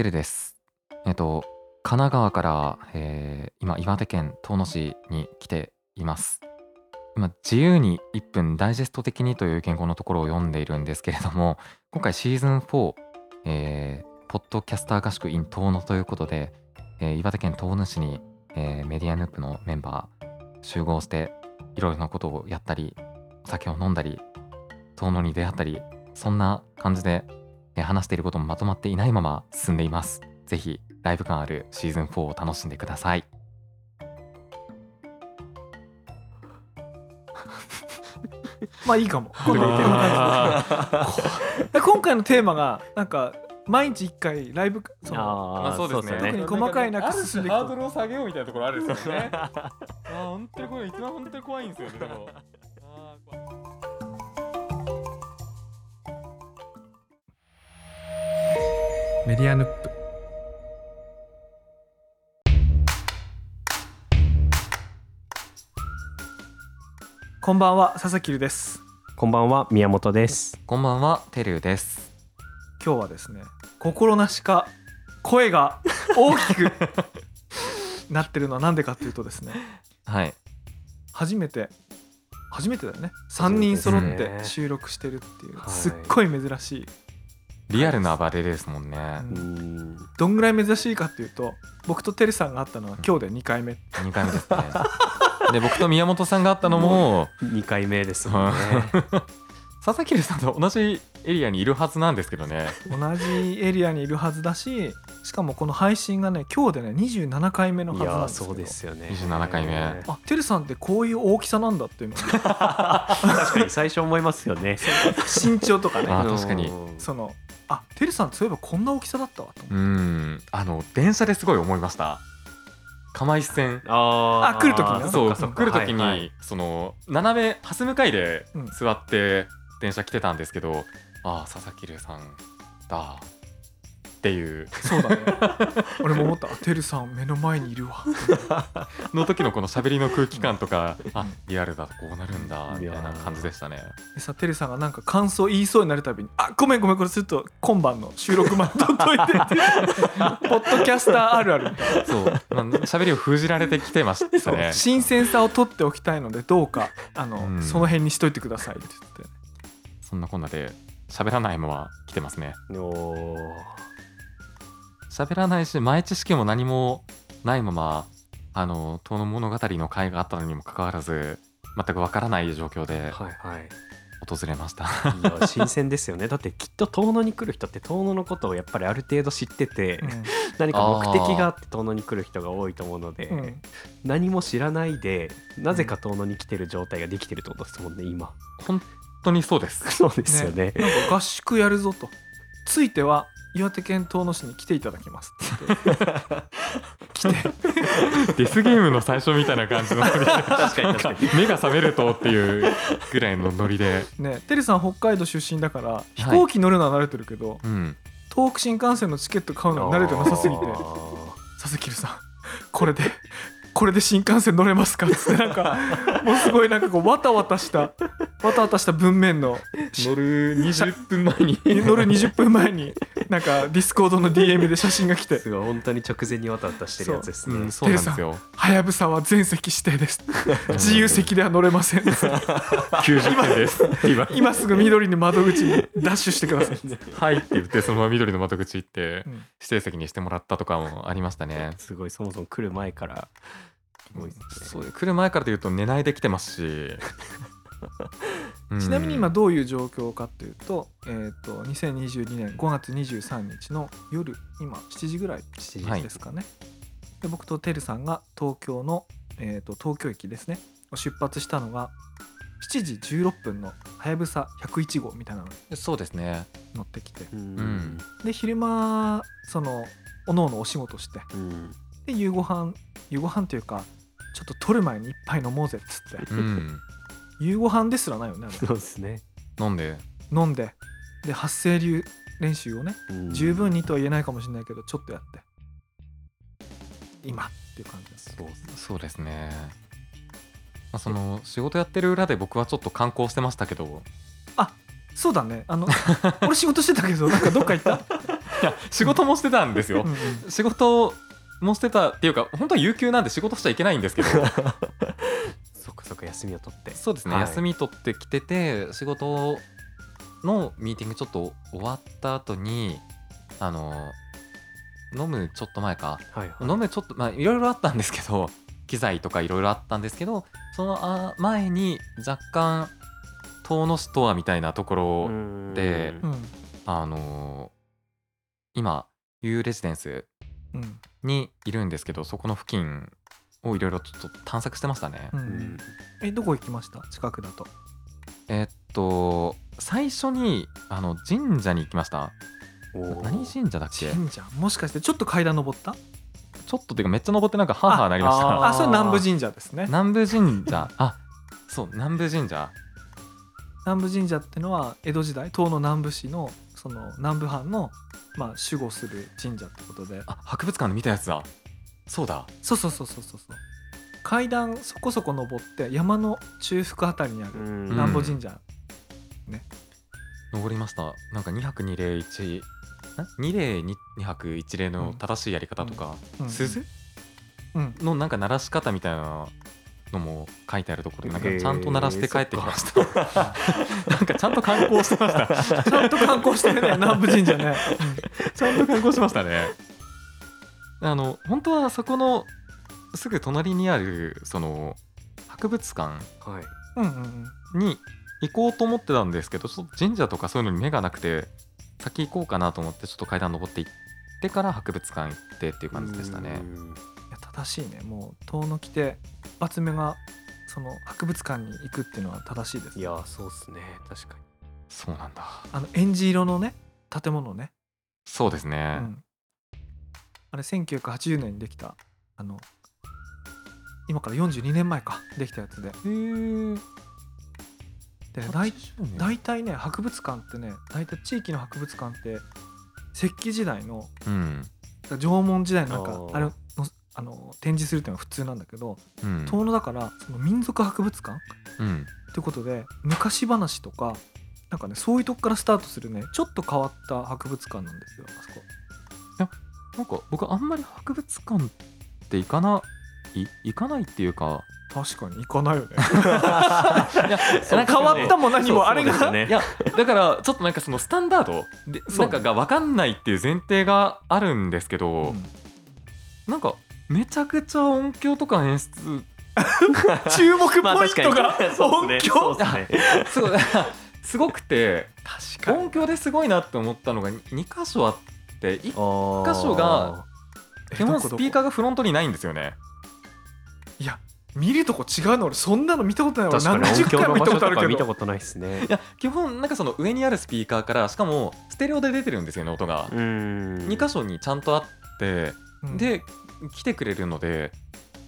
てるです。えっと、神奈川から、えー今、岩手県遠野市に来ています。今、自由に1分ダイジェスト的にという原稿のところを読んでいるんですけれども、今回シーズン4、えーポッドキャスター合宿 in 遠野ということで、えー岩手県遠野市に、えーメディアヌープのメンバー集合して、いろいろなことをやったり、お酒を飲んだり、遠野に出会ったり、そんな感じで話していることもまとまっていないまま進んでいます。ぜひライブ感あるシーズン4を楽しんでください。まあいいかも 今回のテーマがなんか毎日一回ライブそのああ、まあそうですね特に細かいなく進んでいくとハードルを下げようみたいなところあるんですよね。ああ、本当にこれ一番本当に怖いんですよね。メディアヌップこんばんは佐々木留ですこんばんは、宮本です。こんばんは、てるうです。今日はですね心なしか声が 大きくなってるのはなんでかっていうとですねはい。初めて初めてだよね3人揃って収録してるっていうはいすっごい珍しいリアルな場でですもんね。んん。どんぐらい珍しいかっていうと僕とてるさんが会ったのは今日で2回目2回目ですね。で、僕と宮本さんが会ったのも、二回目ですもんね。佐々木さんと同じエリアにいるはずなんですけどね。同じエリアにいるはずだししかもこの配信がね今日でね27回目のいはずなんですそうですよね。27回目ねあてるさんってこういう大きさなんだっていうの確かに最初思いますよね。身長とかね確かにうんそのあてるさんそういえばこんな大きさだった？わと思うって。ん。あの、電車ですごい思いました。釜石線。あー。あ来る時にね。そうそっか。そっ来る時に、はいはい。その斜め蓮向かいでうん。座って電車来てたんですけど、ああ佐々木玲さんだっていう。そうだね。俺も思った。あてるさん目の前にいるわ。の時のこの喋りの空気感とか、あリアルだとこうなるんだみたいな感じでしたね。でさてるさんがなんか感想言いそうになるたびに「あごめんごめんこれちょっと今晩の収録待っとっといて」って ポッドキャスターあるあるみたいな。そう、まあ、喋りを封じられてきてましたね。新鮮さを取っておきたいのでどうかあの、うん。その辺にしといてくださいって言って。そんなこんなで喋らないまま来てますね。おー喋らないし前知識も何もないままあの遠野物語の会があったのにもかかわらず全くわからない状況ではいはい。訪れました。いや新鮮ですよね。だってきっと遠野に来る人って遠野のことをやっぱりある程度知ってて、何か目的があって遠野に来る人が多いと思うので、うんうん何も知らないでなぜか遠野に来てる状態ができてるってことですもんね今。本当にそうです。そうですよね。なんか合宿やるぞとついては岩手県遠野市に来ていただきますって言って。来て。デスゲームの最初みたいな感じのノリで。確かに。目が覚めるとっていうぐらいのノリで、ねてるさん北海道出身だから飛行機乗るのは慣れてるけど、うん、東北新幹線のチケット買うのは慣れてなさすぎて。佐々木さんこれでこれで新幹線乗れますかってなんかもうすごいなんかこうわたわたしたわたわたした文面の。乗る20分前に。乗る20分前になんかディスコードの DM で写真が来て。すごい本当に直前にわたわたしてるやつですね。う。ん、そうなんですよ。「はやぶさは全席指定です」自由席では乗れません」90分です。今。今すぐ緑の窓口にダッシュしてください」はいって言ってそのまま緑の窓口行ってうん。指定席にしてもらったとかもありましたね。すごいそもそも来る前から。すごいですね。そう来る前からというと寝ないで来てますし、うんちなみに今どういう状況かっていうと,、えー、と2022年5月23日の夜今7時ぐらい7はいですかね、で僕とてるさんが東京の、えー、と東京駅ですね。を出発したのが7時16分のはやぶさ101号みたいなのにそうですね。乗ってきて。うん。んで昼間そのおのおのお仕事してうん。で夕ご飯夕ご飯っていうかちょっと取る前に一杯飲もうぜっつって。うん、夕ご飯ですらないよねあれ。そうですね。飲んで？飲んで。で発声流練習をねうん。十分にとは言えないかもしれないけどちょっとやって。今っていう感じです。そうそうですね。まあ、その仕事やってる裏で僕はちょっと観光してましたけど。そうだね。あの 俺仕事してたけどなんかどっか行った？や仕事もしてたんですよ。うんうん。仕事もしてたっていうか本当は有給なんで仕事しちゃいけないんですけど そっかそっか休みを取って。そうですね、はい。休み取ってきてて仕事のミーティングちょっと終わった後にあの飲むちょっと前か。はいはい。飲むちょっとまあいろいろあったんですけど機材とかいろいろあったんですけどそのあ前に若干遠野市とはみたいなところ、うん。でうんあの今 U レジデンスうん。にいるんですけどそこの付近をいろいろちょっと探索してましたね。ううん。んえどこ行きました？近くだと。えっと最初にあの神社に行きました。何神社だっけ？神社？もしかしてちょっと階段登った？ちょっとっていうかめっちゃ登ってなんかハーハーなりましあた。あそれ南部神社ですね。南部神社。あそう南部神社。南部神社ってのは江戸時代東の南部市のその南部藩のまあ守護する神社ってことで。あ博物館で見たやつだそうだ。そうそうそうそうそう。そう階段そこそこ登って山の中腹あたりにあるうん。南部神社、登りました。なんか2泊2例1 2例2泊1例の正しいやり方とか、うん。鈴？うん。のなんか鳴らし方みたいなのも書いてあるところでなんかちゃんと鳴らして帰ってきました、なんかちゃんと観光してました。ちゃんと観光してるね南部神社ね、ちゃんと観光しましたねあの本当はそこのすぐ隣にあるその博物館はい。うん、うんうん。うんに行こうと思ってたんですけどちょっと神社とかそういうのに目がなくて先行こうかなと思ってちょっと階段登って行ってから博物館行ってっていう感じでしたね。うん。いや正しいね。もう遠野来て一発目がその博物館に行くっていうのは正しいですいやそうっすね。確かに。そうなんだ。あのエンジ色のね建物ね、そうですうね、ん、あれ1980年にできたあの今から42年前かできたやつで。で大大体ね博物館ってね大体地域の博物館って石器時代のうん。縄文時代のなんかあれのあの展示するっていうのが普通なんだけどうん。遠野だからその民族博物館うん。ってことで昔話とかなんかねそういうとこからスタートするねちょっと変わった博物館なんですよあそこなんか僕あんまり博物館って行かない行かないっていうか確かに行かないよね。いやなんか変わったも何もあれが。そうですね。いやだからちょっとなんかそのスタンダードでそうなんかが分かんないっていう前提があるんですけど、う。んなんかめちゃくちゃ音響とか演出 注目まあポイントが 確かに。そう音っすね。響そうっすね。すごいすごくて確音響ですごいなって思ったのが2箇所あって1あ箇所がえ基本スピーカーがフロントにないんですよね。いや見るとこ違うの俺そんなの見たことないわ。確かに何十音響回も見たことあの場所とかるけど見たことないっすね。いや基本なんかその上にあるスピーカーからしかもステレオで出てるんですよね音が、うん。2箇所にちゃんとあってうん。で来てくれるので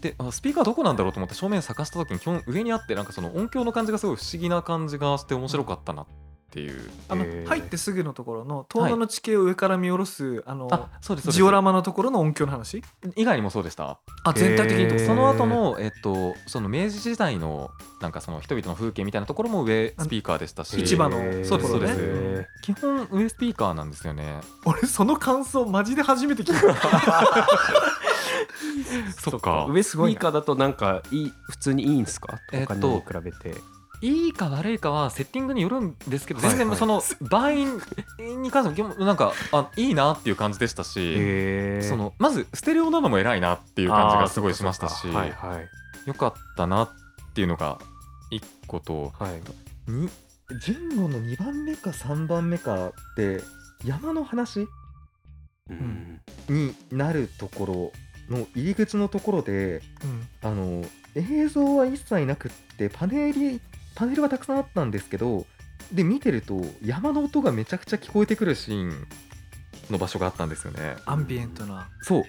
であスピーカーどこなんだろうと思って正面探した時に基本上にあってなんかその音響の感じがすごい不思議な感じがして面白かったなっていう、あの入ってすぐのところの遠野の地形を上から見下ろすあのあそうですジオラマのところの音響の話？以外にもそうでした？あ全体的にと？その後のえっとその明治時代のなんかその人々の風景みたいなところも上スピーカーでしたし。市場のそうです。そうです。へ基本上スピーカーなんですよね。俺その感想マジで初めて聞いた。そっか。上スピーカーだとなんかいい普通にいいんすか？えっと他に比べていいか悪いかはセッティングによるんですけどはい全然その場合に関してもなんかあいいなっていう感じでしたしそのまずステレオなのも偉いなっていう感じがすごいしましたしよかったなっていうのが1個とはい。に順語の2番目か3番目かって山の話？うん。になるところの入り口のところでうん。あの映像は一切なくってパネルパネルはたくさんあったんですけどで見てると山の音がめちゃくちゃ聞こえてくるシーンの場所があったんですよね。アンビエントな。そう、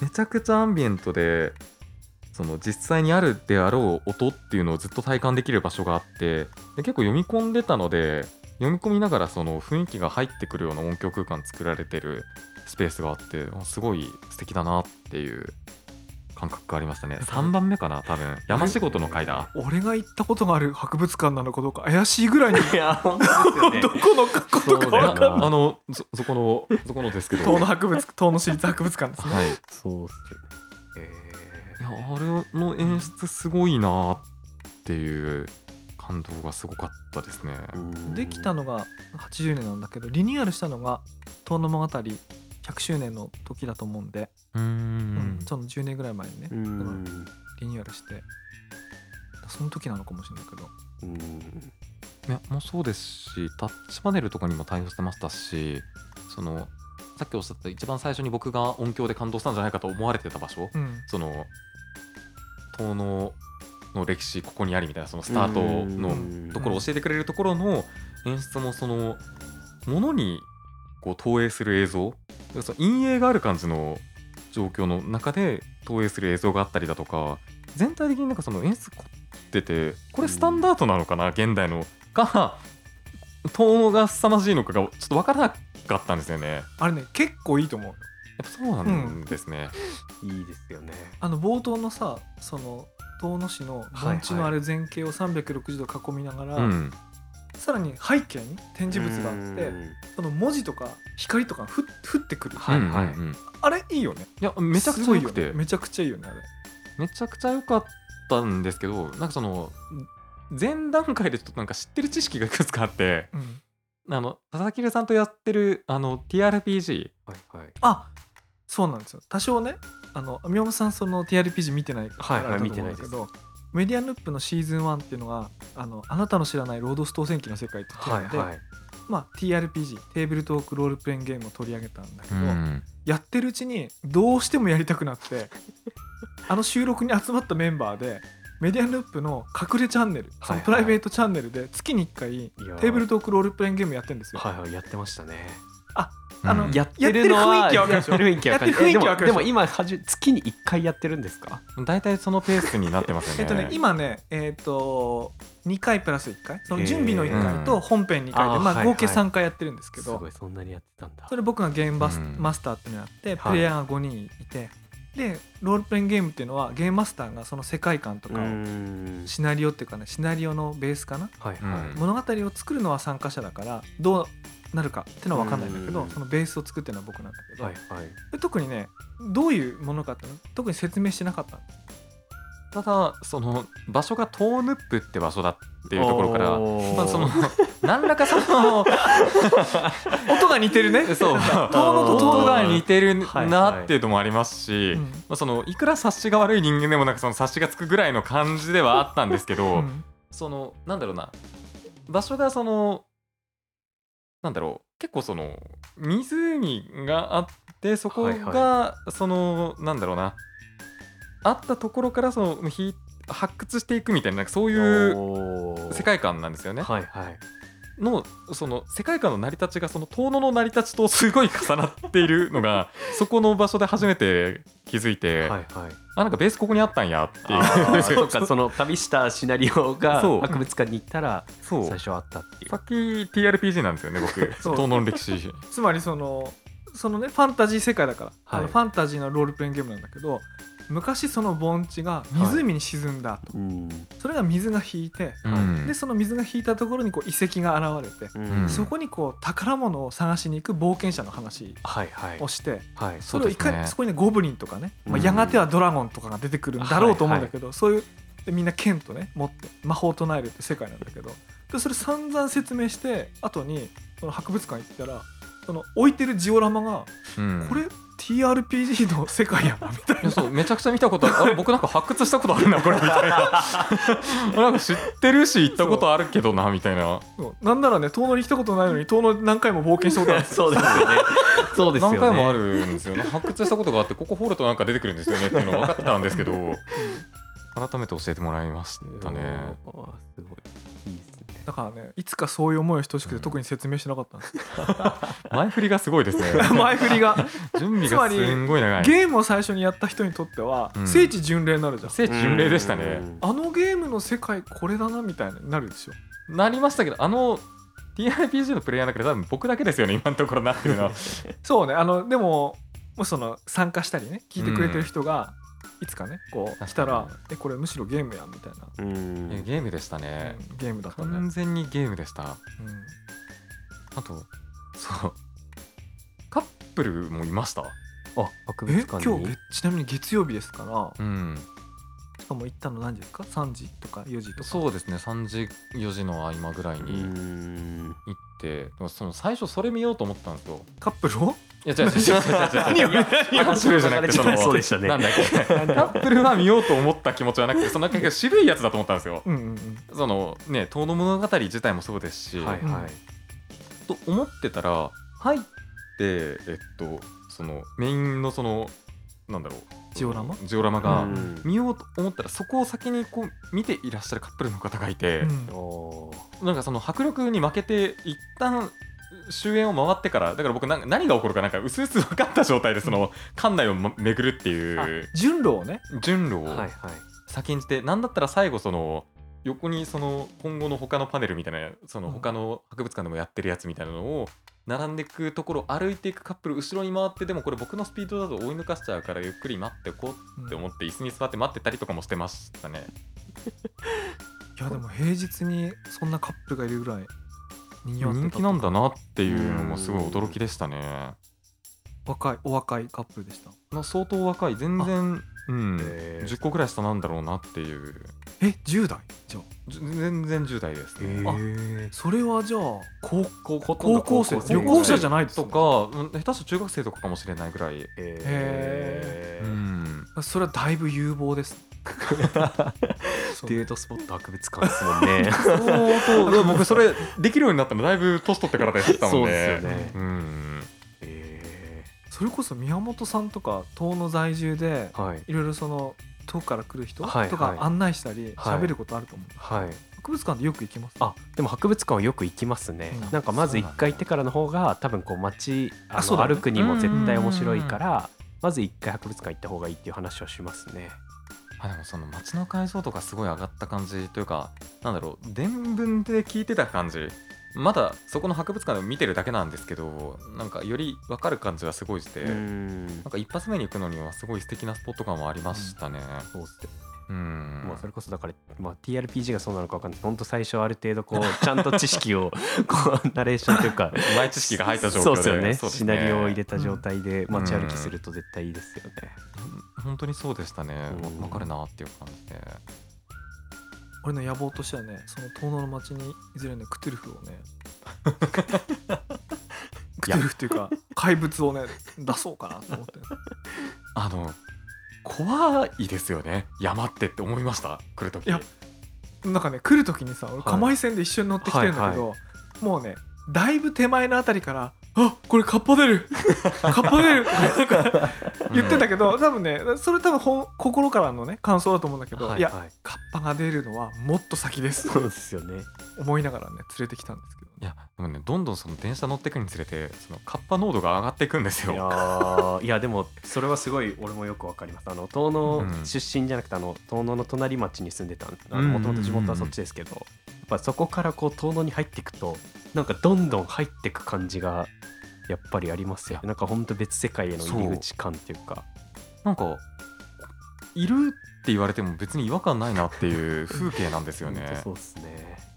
めちゃくちゃアンビエントでその実際にあるであろう音っていうのをずっと体感できる場所があってで結構読み込んでたので読み込みながらその雰囲気が入ってくるような音響空間作られてるスペースがあってあすごい素敵だなっていう感覚がありましたね。3番目かな多分。山仕事の回だ俺が行ったことがある博物館なのかどうか怪しいぐらいにいや本当ですよね。どこのことかそうだよ分かんないな。あのそそこのそこのですけど。東の博物東の市立博物館ですね、はい。いそうっすよね。えやあれの演出すごいなっていう感動がすごかったですね。ーできたのが80年なんだけどリニューアルしたのが「遠野物語」100周年の時だと思うんで、うん。ん。その10年ぐらい前にね、リニューアルして。その時なのかもしれないけど。うん。いやもうそうですしタッチパネルとかにも対応してましたしそのさっきおっしゃった一番最初に僕が音響で感動したんじゃないかと思われてた場所。うん。その遠野の歴史ここにありみたいなそのスタートのところを教えてくれるところの演出もそのものにこう投影する映像。その陰影がある感じの状況の中で投影する映像があったりだとか全体的になんかその演出凝っててこれスタンダードなのかな現代のか遠野が凄まじいのかがちょっと分からなかったんですよね。やっあれね結構いいと思う。ぱそうなんですね、いいですよね。あの冒頭のさその遠野市の盆地のある全景を360度囲みながら、うんさらに背景に展示物があってうん。その文字とか光とかふ降ってくる、はいはいうんあれいいよね。やめちゃくちゃ良くて。ね。めちゃくちゃいいよねあれ。めちゃくちゃ良かったんですけどなんかその前段階でちょっとなんか知ってる知識がいくつかあってうん。あの佐々木さんとやってるあの TRPG はいはい。あそうなんですよ。多少ねあの宮本さんその TRPG 見てないからはいはいあれだと思うんだけど、メディアヌップのシーズン1っていうのがあのあなたの知らないロードス当選記の世界ってテーマで、はいはい。まあ、TRPG テーブルトークロールプレインゲームを取り上げたんだけど、うん。やってるうちにどうしてもやりたくなって あの収録に集まったメンバーでメディアヌップの隠れチャンネル、そのプライベートチャンネルで月に1回テーブルトークロールプレインゲームやってるんですよ。はいはいやってましたねあのうんやってる雰囲気はわかるでしょ？やってる雰囲気はわかる。でしょ？でも今はじ月に1回やってるんですか？大体そのペースになってますよね。えっとね、今ね、えっ、と、2回プラス1回、その準備の1回と本編2回で、まあ、合計はい。3回やってるんですけすど、ごいそんなにやってたんだ。それ僕がゲームバス、うん。マスターっていうのやって、はい。プレイヤーが5人いて、で、ロールプレインゲームっていうのは、ゲームマスターがその世界観とかシナリオっていうかね、シナリオのベースかな、はいうん。はい物語を作るのは参加者だから、どうなるかっていうのは分かんないんだけど、うん。そのベースを作ってるのは僕なんだけど、はいはい。で特にね、どういうものかって特に説明してなかったの。ただその場所がトーヌップって場所だっていうところからまあその 何らかその 音が似てるね。そう。遠野と遠野音が似てるはいなっていうのもありますし、うん。まあ、そのいくら察しが悪い人間でもなんかその察しがつくぐらいの感じではあったんですけど、うん。そのなんだろうな。場所がそのなんだろう結構その湖があってそこが、はいそのなんだろうなあったところからそのひ発掘していくみたいななんかそういう世界観なんですよね。はいはいのその世界観の成り立ちがその遠野の成り立ちとすごい重なっているのが そこの場所で初めて気づいて、はいはい。あなんかベースここにあったんやっていう。そうかその旅したシナリオが博物館に行ったらそう。最初あったっていう。さっき TRPG なんですよね僕。遠野の歴史。つまりそのそのねファンタジー世界だから、はい。あのファンタジーのロールプレインゲームなんだけど昔その盆地が湖に沈んだと、うん。それが水が引いて、うん。でその水が引いたところにこう遺跡が現れて、うん。そこにこう宝物を探しに行く冒険者の話はいはい。をして、はいそれをいかそこにねゴブリンとかね、まあ、うんやがてはドラゴンとかが出てくるんだろうと思うんだけど、そういうでみんな剣とね持って魔法を唱えるって世界なんだけどでそれ散々説明して後にその博物館行ったらその置いてるジオラマがうん。これ TRPG の世界やなみたいな。いやそうめちゃくちゃ見たことある。あれ僕なんか発掘したことあるなこれみたいな。なんか知ってるし行ったことあるけどなみたいな。なんならね遠野に来たことないのに遠野何回も冒険したことある。んですよそうですよね。そうですよね。何回もあるんですよね。発掘したことがあってここ掘るとなんか出てくるんですよね。っていうの分かってたんですけど。改めて教えてもらいましたね。すごい。いいですねだからねいつかそういう思いをしてほしくて特に説明しなかったんです。よ 前振りがすごいですね。前振りが。準備がすんごい長い。ゲームを最初にやった人にとってはうん。聖地巡礼になるじゃん、聖地巡礼でしたね。うん。あのゲームの世界これだなみたいになるでしょ。なりましたけどあの TRPG のプレイヤーの中で多分僕だけですよね今のところなってるのは。そうねあのでももしその参加したりね聞いてくれてる人が、いつかねこうかに。来たらえこれむしろゲームやんみたいな、うん。えゲームでしたね、うんゲームだったね、完全にゲームでした。うん。あとそう。カップルもいました？あ博え物館に。今日月ちなみに月曜日ですから。うん。しかも行ったの何時ですか？3時とか4時とか。そうですね。3時4時の合間ぐらいうにん。行って、その最初それ見ようと思ったんですよ。カップルを？いや違う違う違う違う違う。何を？いやカップルじゃなくてそのそうでしたね。なんだっけ。カップルは見ようと思った気持ちはなくてそのなんか渋いやつだと思ったんですよ。そのね遠野物語自体もそうですし、はいはい。と思ってたら入ってえっとそのメインのそのなんだろうジオラマ？ジオラマがうん。見ようと思ったらそこを先にこう見ていらっしゃるカップルの方がいて、うん。なんかその迫力に負けて一旦終焉を回ってからだから僕なんか何が起こるかなんか薄々分かった状態でその館内をま巡るってあいう順路をね。順路をはいはい。先んじて、なんだったら最後その横にその今後の他のパネルみたいなそのうん他の博物館でもやってるやつみたいなのを並んでいくところを歩いていくカップル後ろに回ってでもこれ僕のスピードだと追い抜かしちゃうからゆっくり待ってこうって思って椅子に座って待ってたりとかもしてましたね。いやでも平日にそんなカップルがいるぐらい人気人気なんだなっていうのもすごい驚きでしたね。若いお若いカップルでしたまあ、相当若い全然、うん、へー10個ぐらい下なんだろうなっていう。え10代？じゃあ。全然10代ですね。あえそれはじゃあ高高校高校生。旅行者じゃないですとねか、うん下手したら中学生とかかもしれないぐらい、えー。うん、それはだいぶ有望です。そ うデートスポット博物館ですもんね。相当でも僕それできるようになったのだいぶ年取ってからでしたもんね。そうですよね。うん、えそれこそ宮本さんとか遠野在住でーはい。いろいろその遠くから来る人とはいはい。か案内したりはい。喋ることあると思う、はい。博物館でよく行きます？あでも博物館はよく行きますね、うん。なんかまず一回行ってからの方が多分こう街あのそうだね。歩くにも絶対面白いからまず一回博物館行った方がいいっていう話はしますね。あでもその街の解像度がすごい上がった感じというかなんだろう伝聞で聞いてた感じまだそこの博物館でも見てるだけなんですけどなんかより分かる感じはすごいして、うん。なんか一発目に行くのにはすごい素敵なスポット感もありましたね。そうっすね。うん。まあ、それこそだから、まあ、TRPG がそうなのか分かんない。本当最初ある程度こう ちゃんと知識をこうナレーションというか。前知識が入った状況でそうですよね。そうですシナリオを入れた状態でん。街歩きすると絶対いいですよね、本当にそうでしたね。うん。わかるなっていう感じで。俺の野望としてはねその遠野の町にいずれねクトゥルフをね クトゥルフっていうか怪物をね出そうかなと思ってあの怖いですよね。山ってって思いました？来るとき。いやなんかね来る時にさ俺はい釜井線で一緒に乗ってきてるんだけど、はもうねだいぶ手前のあたりから「あこれカッパ出る。カッパ出る」なんか言ってたけど、多分ねそれ多分ほん心からのね感想だと思うんだけど、い、やはい。はいカッパが出るのはもっと先です。そうですよね。思いながらね連れてきたんですけど、いやでもねどんどんその電車乗っていくにつれてそのカッパ濃度が上がっていくんですいやよ。ーいやでもそれはすごい俺もよくわかります。あの遠野うん。出身じゃなくてあの遠野の隣町に住んでたうんもともと地元はそっちですけど、ぱそこからこう遠野に入っていくとなんかどんどん入っていく感じがやっぱりありますよ。なんかほんと別世界への入り口感っていうか。なんかいるって言われても別に違和感ないなっていう風景なんですよね。そうですね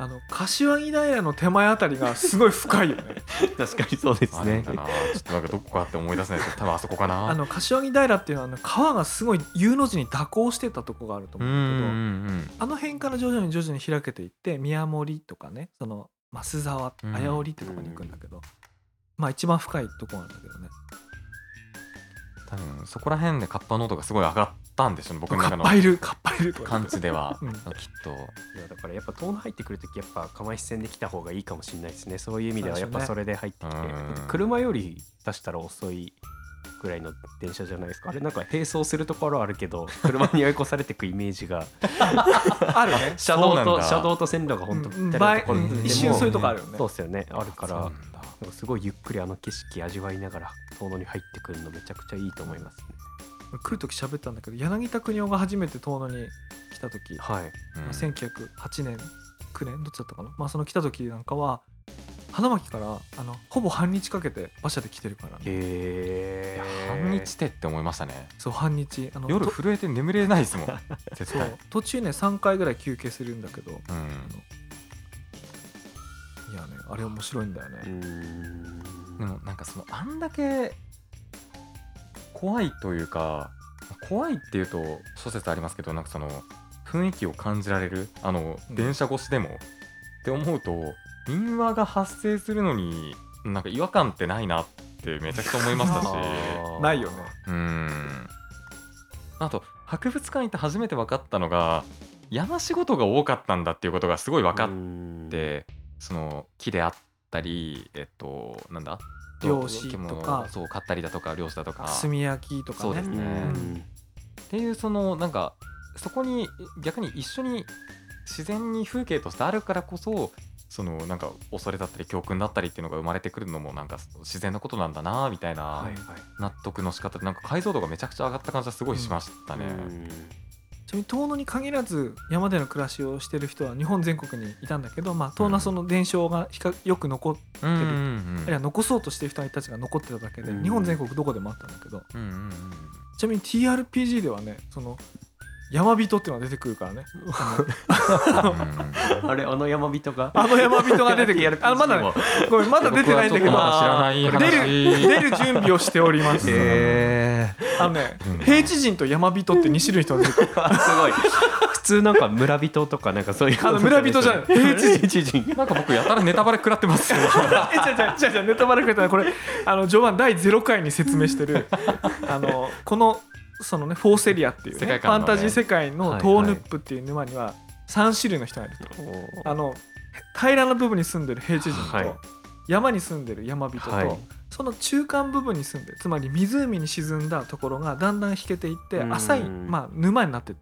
あの柏木平の手前あたりがすごい深いよね。確かにそうですね。ちょっとなんかどこかって思い出せないけど多分あそこかな。あの柏木平っていうのはあの川がすごい U の字に蛇行してたとこがあるとうん思うんだけど、うんうんあの辺から徐々に徐々に開けていって宮森とかねその増沢うん綾織ってとこに行くんだけど、まあ一番深いとこなんだけどね。多分そこら辺でカッパ濃度がすごい上がったんでしょうね僕のカ中の。ッパいるカッパいると。かでは、うん。きっと。いやだからやっぱ遠野入ってくるときやっぱ釜石線で来た方がいいかもしれないですね。そういう意味ではやっぱそれで入ってきて、うん。車より出したら遅いぐらいの電車じゃないですか。あれなんか並走するところあるけど 車に追い越されてくイメージが。あるね。車道と車道と線路が本当うんぴったりなところにうん。一瞬そういうとこあるよね。そうですよね。あるからすごいゆっくりあの景色味わいながら遠野に入ってくるのめちゃくちゃいいと思いますね来る時喋ったんだけど柳田国夫が初めて遠野に来た時、まはい。うん。あ、1908年9年どっちだったかな？まあその来た時なんかは花巻からあのほぼ半日かけて馬車で来てるから、へえ半日手って思いましたね。そう半日。あの夜と震えて眠れないですもん。絶対。そう。途中ね3回ぐらい休憩するんだけどうん。いやねあれ面白いんだようね、ん。でもなんかそのあんだけ怖いというか怖いっていうと諸説ありますけどなんかその雰囲気を感じられるあの、うん。電車越しでもって思うと民話が発生するのになんか違和感ってないなってめちゃくちゃ思いましたし。ないよね。うん。あと博物館行って初めて分かったのが山仕事が多かったんだっていうことがすごい分かっうん。てその木であったりえっとなんだ？漁師とかそう買ったりだとか漁師だとか。炭焼きとかね。そうですね。うん。っていうそのなんかそこに逆に一緒に自然に風景としてあるからこそそのなんか恐れだったり教訓だったりっていうのが生まれてくるのもなんか自然なことなんだなみたいな納得の仕方でなんか解像度がめちゃくちゃ上がった感じはすごいしましたね。ちなみに遠野に限らず山での暮らしをしてる人は日本全国にいたんだけど、まあ、遠野はその伝承が比較よく残っうんうんうあん。るいは残そうとしてる人たちが残ってただけで、うん日本全国どこでもあったんだけど。うんうんうん。ちなみに TRPG ではねその山人っていうのが出てくるからね。うん。あれあの山人が？あの山人が出てくる。あまだねごめんまだ出てないんだけど。出る出る準備をしております。へあのねうん。平地人と山人って2種類の人が出てくる。ーすごい。普通なんか村人とかなんかそういう。あの村人じゃない。平地人。なんか僕やたらネタバレ食らってます。よ。え違う違う違う違うネタバレくれたらこれあの序盤第0回に説明してる。あのこのそのねフォーセリアっていう、ねファンタジー世界のはいトーヌップっていう沼には3種類の人がいると、あの平らな部分に住んでる平地人と、はい。山に住んでる山人と、はい。その中間部分に住んでるつまり湖に沈んだところがだんだん引けていってうん。浅い、まあ、沼になって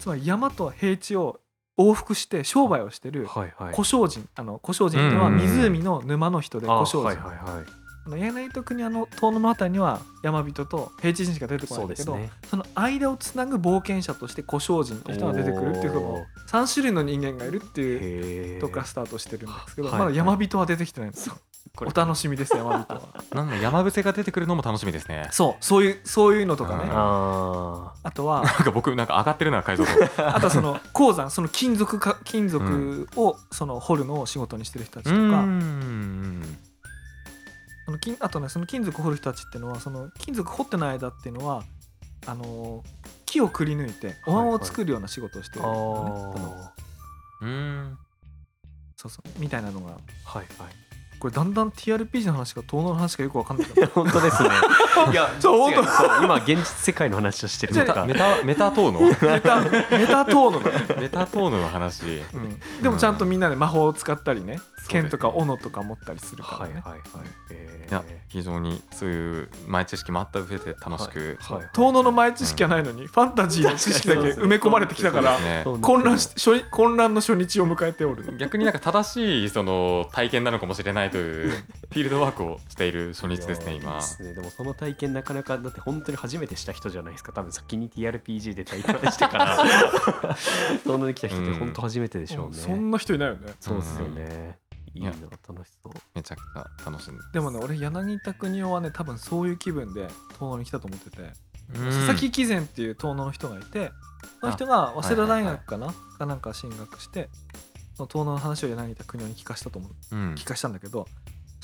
つまり山と平地を往復して商売をしてるはいはい。小姓人。あの小姓人っていうのは湖の沼の人であ小姓人、柳と国の遠野のあたりには山人と平地人しか出てこないんだけどそ,、ね。の間をつなぐ冒険者として小姓人という人が出てくるっていうその3種類の人間がいるっていうへとこからスタートしてるんですけど、はいまだ山人は出てきてないんですよ。これ。お楽しみです山人は。なんか山伏が出てくるのも楽しみですね。そうそういうそういうのとかね。うんああとはなんか僕なんか上がってるな解像度。あとはその 鉱山その金属か金属をその掘るのを仕事にしてる人たちとうか、んその金あとねその金属掘る人たちっていうのはその金属掘ってない間っていうのはあのー木をくり抜いてお椀を作るような仕事をしてーるのね、多分あうん。そうそう。みたいなのが。ーはいはい。これだんだん TRPG の話か遠野の話かよくわかんない。けど本当ですね。いや、そう本そう今現実世界の話をしてるじゃあのか。メタメタトーノメタメタトーノだね、メタトーノの話。うん、でもちゃんとみんなで魔法を使ったりね剣とか斧とか持ったりするからね、はいはいはい。えー。いや非常にそういう前知識もあった上で楽しく、はい。はい遠野の前知識はないのに、ファンタジーの知識だけ埋め込まれてきたから混乱し初日混乱の初日を迎えておる。逆になんか正しいその体験なのかもしれないというフィールドワークをしている初日ですね 今。ですね。でもその体験なかなかだって本当に初めてした人じゃないですか。多分先に TRPG で体験してから。そんなに来た人って本当初めてでしょうね、そんな人いないよね。そうですよね、いいなや楽しそう。めちゃくちゃ楽しんででもね俺柳田国男はね多分そういう気分で遠野に来たと思ってて、うん。佐々木貴前っていう遠野の人がいてその人が早稲田大学かな、かなんか進学してその遠野の話を柳田国男に聞かしたと思う。うん。聞かしたんだけど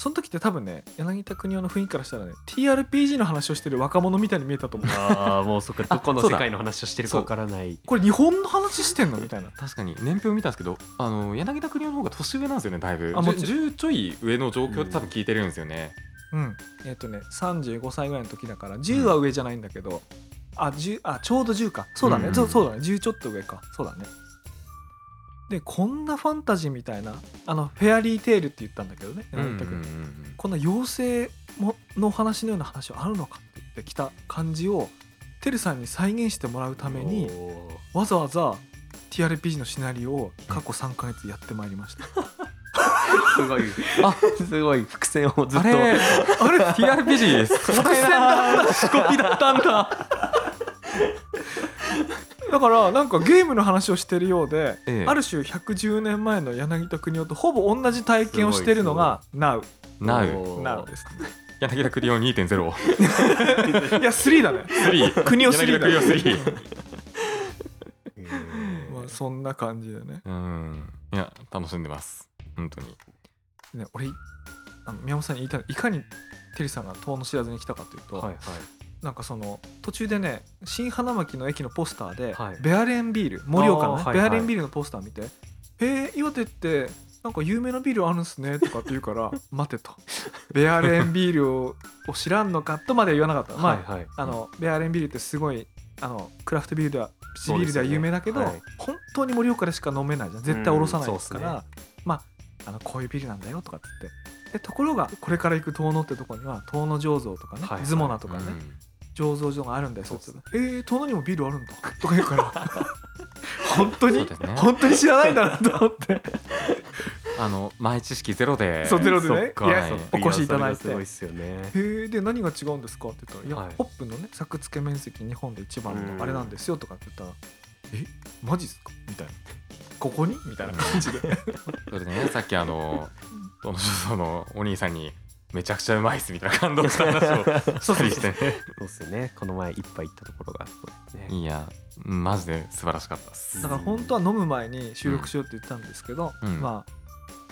その時って多分ね柳田国男の雰囲気からしたらね TRPG の話をしてる若者みたいに見えたと思う。ああもうそっかどこの世界の話をしてるかわからない。これ日本の話してんの？みたいな。確かに。年表見たんですけどあの柳田国男の方が年上なんですよねだいぶ。あもちろん10ちょい上の状況で多分聞いてるんですよね、うん。えっ、とね35歳ぐらいの時だから10は上じゃないんだけど、あ10あちょうど10か。そうだね、うん。そうそうだね。10ちょっと上か。そうだねでこんなファンタジーみたいなあのフェアリーテールって言ったんだけどね、うんうんこんな妖精もの話のような話はあるのかって言ってきた感じをてるさんに再現してもらうためにわざわざ TRPG のシナリオを過去3ヶ月やってまいりました、すごい。あすごい伏線をずっと。あれあれ TRPG です伏線だった仕込みだったんだだからなんかゲームの話をしてるようで、ええ。ある種110年前の柳田国男とほぼ同じ体験をしてるのが Now ナウおー。Now です柳田栗雄2.0いや3だね。3国を3だ柳田栗雄3えー。まあそんな感じでね。うん。いや楽しんでます。本当に。ね俺あの宮本さんに言いたいいかにテリーさんが遠野知らずに来たかというと、はいはいなんかその途中でね新花巻の駅のポスターで、はい。ベアレンビール盛岡のね、あーはいはい。ベアレンビールのポスター見て「えー、岩手ってなんか有名なビールあるんすね」とかって言うから「待て」と「ベアレンビールをを知らんのか」とまでは言わなかった、まあ、はいはい。あのベアレンビールってすごいあのクラフトビールではビールでは有名だけど、はい。本当に盛岡でしか飲めないじゃん。絶対おろさないですから、うんまああのこういうビールなんだよとかっつって。でところがこれから行く遠野ってとこには遠野醸造とかね、はいはい。ズモナとかね、醸造所があるんだよそっちえー、遠野にもビールあるんだ。とか言うから。本当に、ね。本当に知らないんだなと思って。あの前知識ゼロで。そうゼロでね。お越しいただいて。やそれがすごいっすよね。へえで何が違うんですかって言ったら「いや、はい。ホップのね作付け面積日本で一番うんのあれなんですよ」とかって言ったら「えマジっすか?」みたいな「ここに?」みたいな感じで。それでね。さっきあのどの所のお兄さんにめちゃくちゃうまいっすみたいな感動した話をしたりしてねそうっすよねこの前一杯行ったところがそうですね。いやマジで素晴らしかったっす。だから本当は飲む前に収録しようって言ってたんですけど、うん。ま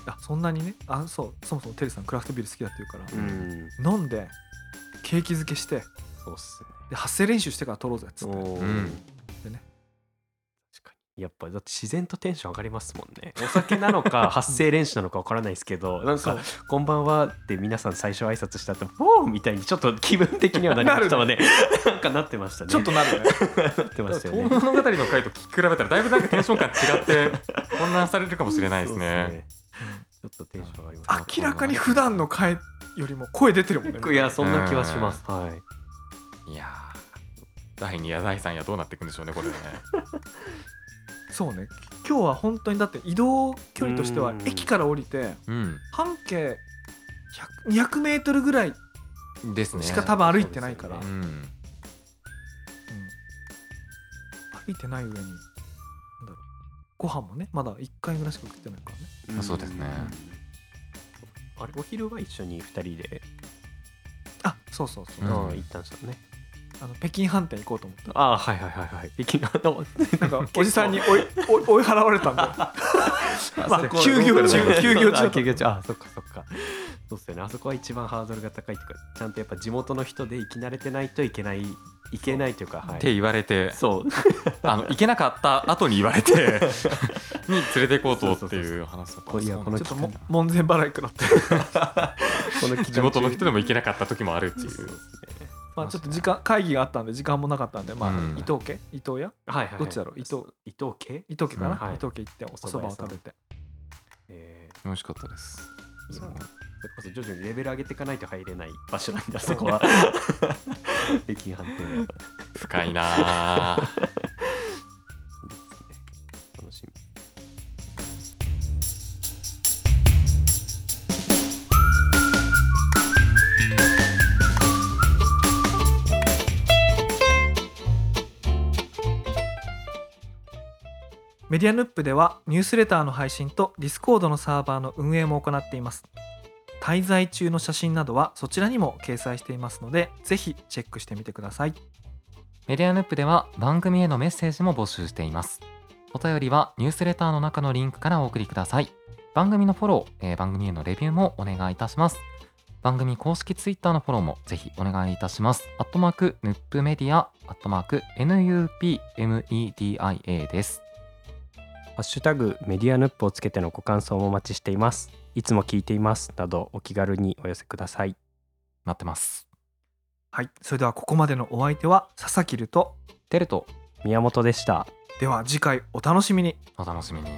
ああそんなにねあそうそもそもテリーさんクラフトビール好きだって言うから、うん。飲んで景気づけしてそうっすね。で発声練習してから撮ろうぜっつって。うんやっぱだって自然とテンション上がりますもんね。お酒なのか 発声練習なのかわからないですけどなんかそう「こんばんは」って皆さん最初挨拶した後「フォー!」みたいにちょっと気分的にはなりましたのでなんかなってましたね。ちょっとなるよね。なってましたよ遠ね野物語の回と比べたらだいぶなんかテンション感違って 混乱されるかもしれないですね。ちょっとテンション上がりました明らかに普段の回よりも声出てるもんね。いやそんな気はします。はい。いやー。第2や第3やどうなっていくんでしょうねこれね そうね。今日は本当にだって移動距離としてはうん。駅から降りてうん。半径100 200メートルぐらいですね。しか多分歩いてないから、そううんうん。歩いてない上になんだろうご飯もねまだ1回ぐらいしか食ってないからね。あそうですね。あれお昼は一緒に2人で、あそうそうそう、うん。行ったんですよねあの北京飯店行こうと思った。ああはいはいはいはい。北京のなんか おじさんに追い 追い払われたんだよ。まあ休業中休業中あ休業中。あそっかそっか。そうっすよね。あそこは一番ハードルが高いというかちゃんとやっぱ地元の人で生き慣れてないといけないいけないというかはい。って言われて。そう。あの行けなかった後に言われてに連れて行こうとっていう話だったそうそうそういやこのちょっとも門前払い食らって、この地元の人でも行けなかった時もあるっていそうまあ、ちょっと時間会議があったんで時間もなかったんで、まあうん。伊藤家？伊藤屋？はいはいはい。どっちだろう？伊藤。伊藤家？伊藤家かな、伊藤家行ってお蕎麦を食べて。え美味しかったです。ーそれこそ徐々にレベル上げていかないと入れない場所なんだ そこは。北京飯店は深いな メディアヌップではニュースレターの配信とディスコードのサーバーの運営も行っています。滞在中の写真などはそちらにも掲載していますのでぜひチェックしてみてください。メディアヌップでは番組へのメッセージも募集しています。お便りはニュースレターの中のリンクからお送りください。番組のフォロー、えー番組へのレビューもお願いいたします。番組公式ツイッターのフォローもぜひお願いいたします。アットマークヌップメディアアットマーク NUPMEDIA です。ハッシュタグメディアヌップをつけてのご感想もお待ちしています。いつも聞いていますなどお気軽にお寄せください。なってますはいそれではここまでのお相手は佐々木るとテルト宮本でした。では次回お楽しみにお楽しみに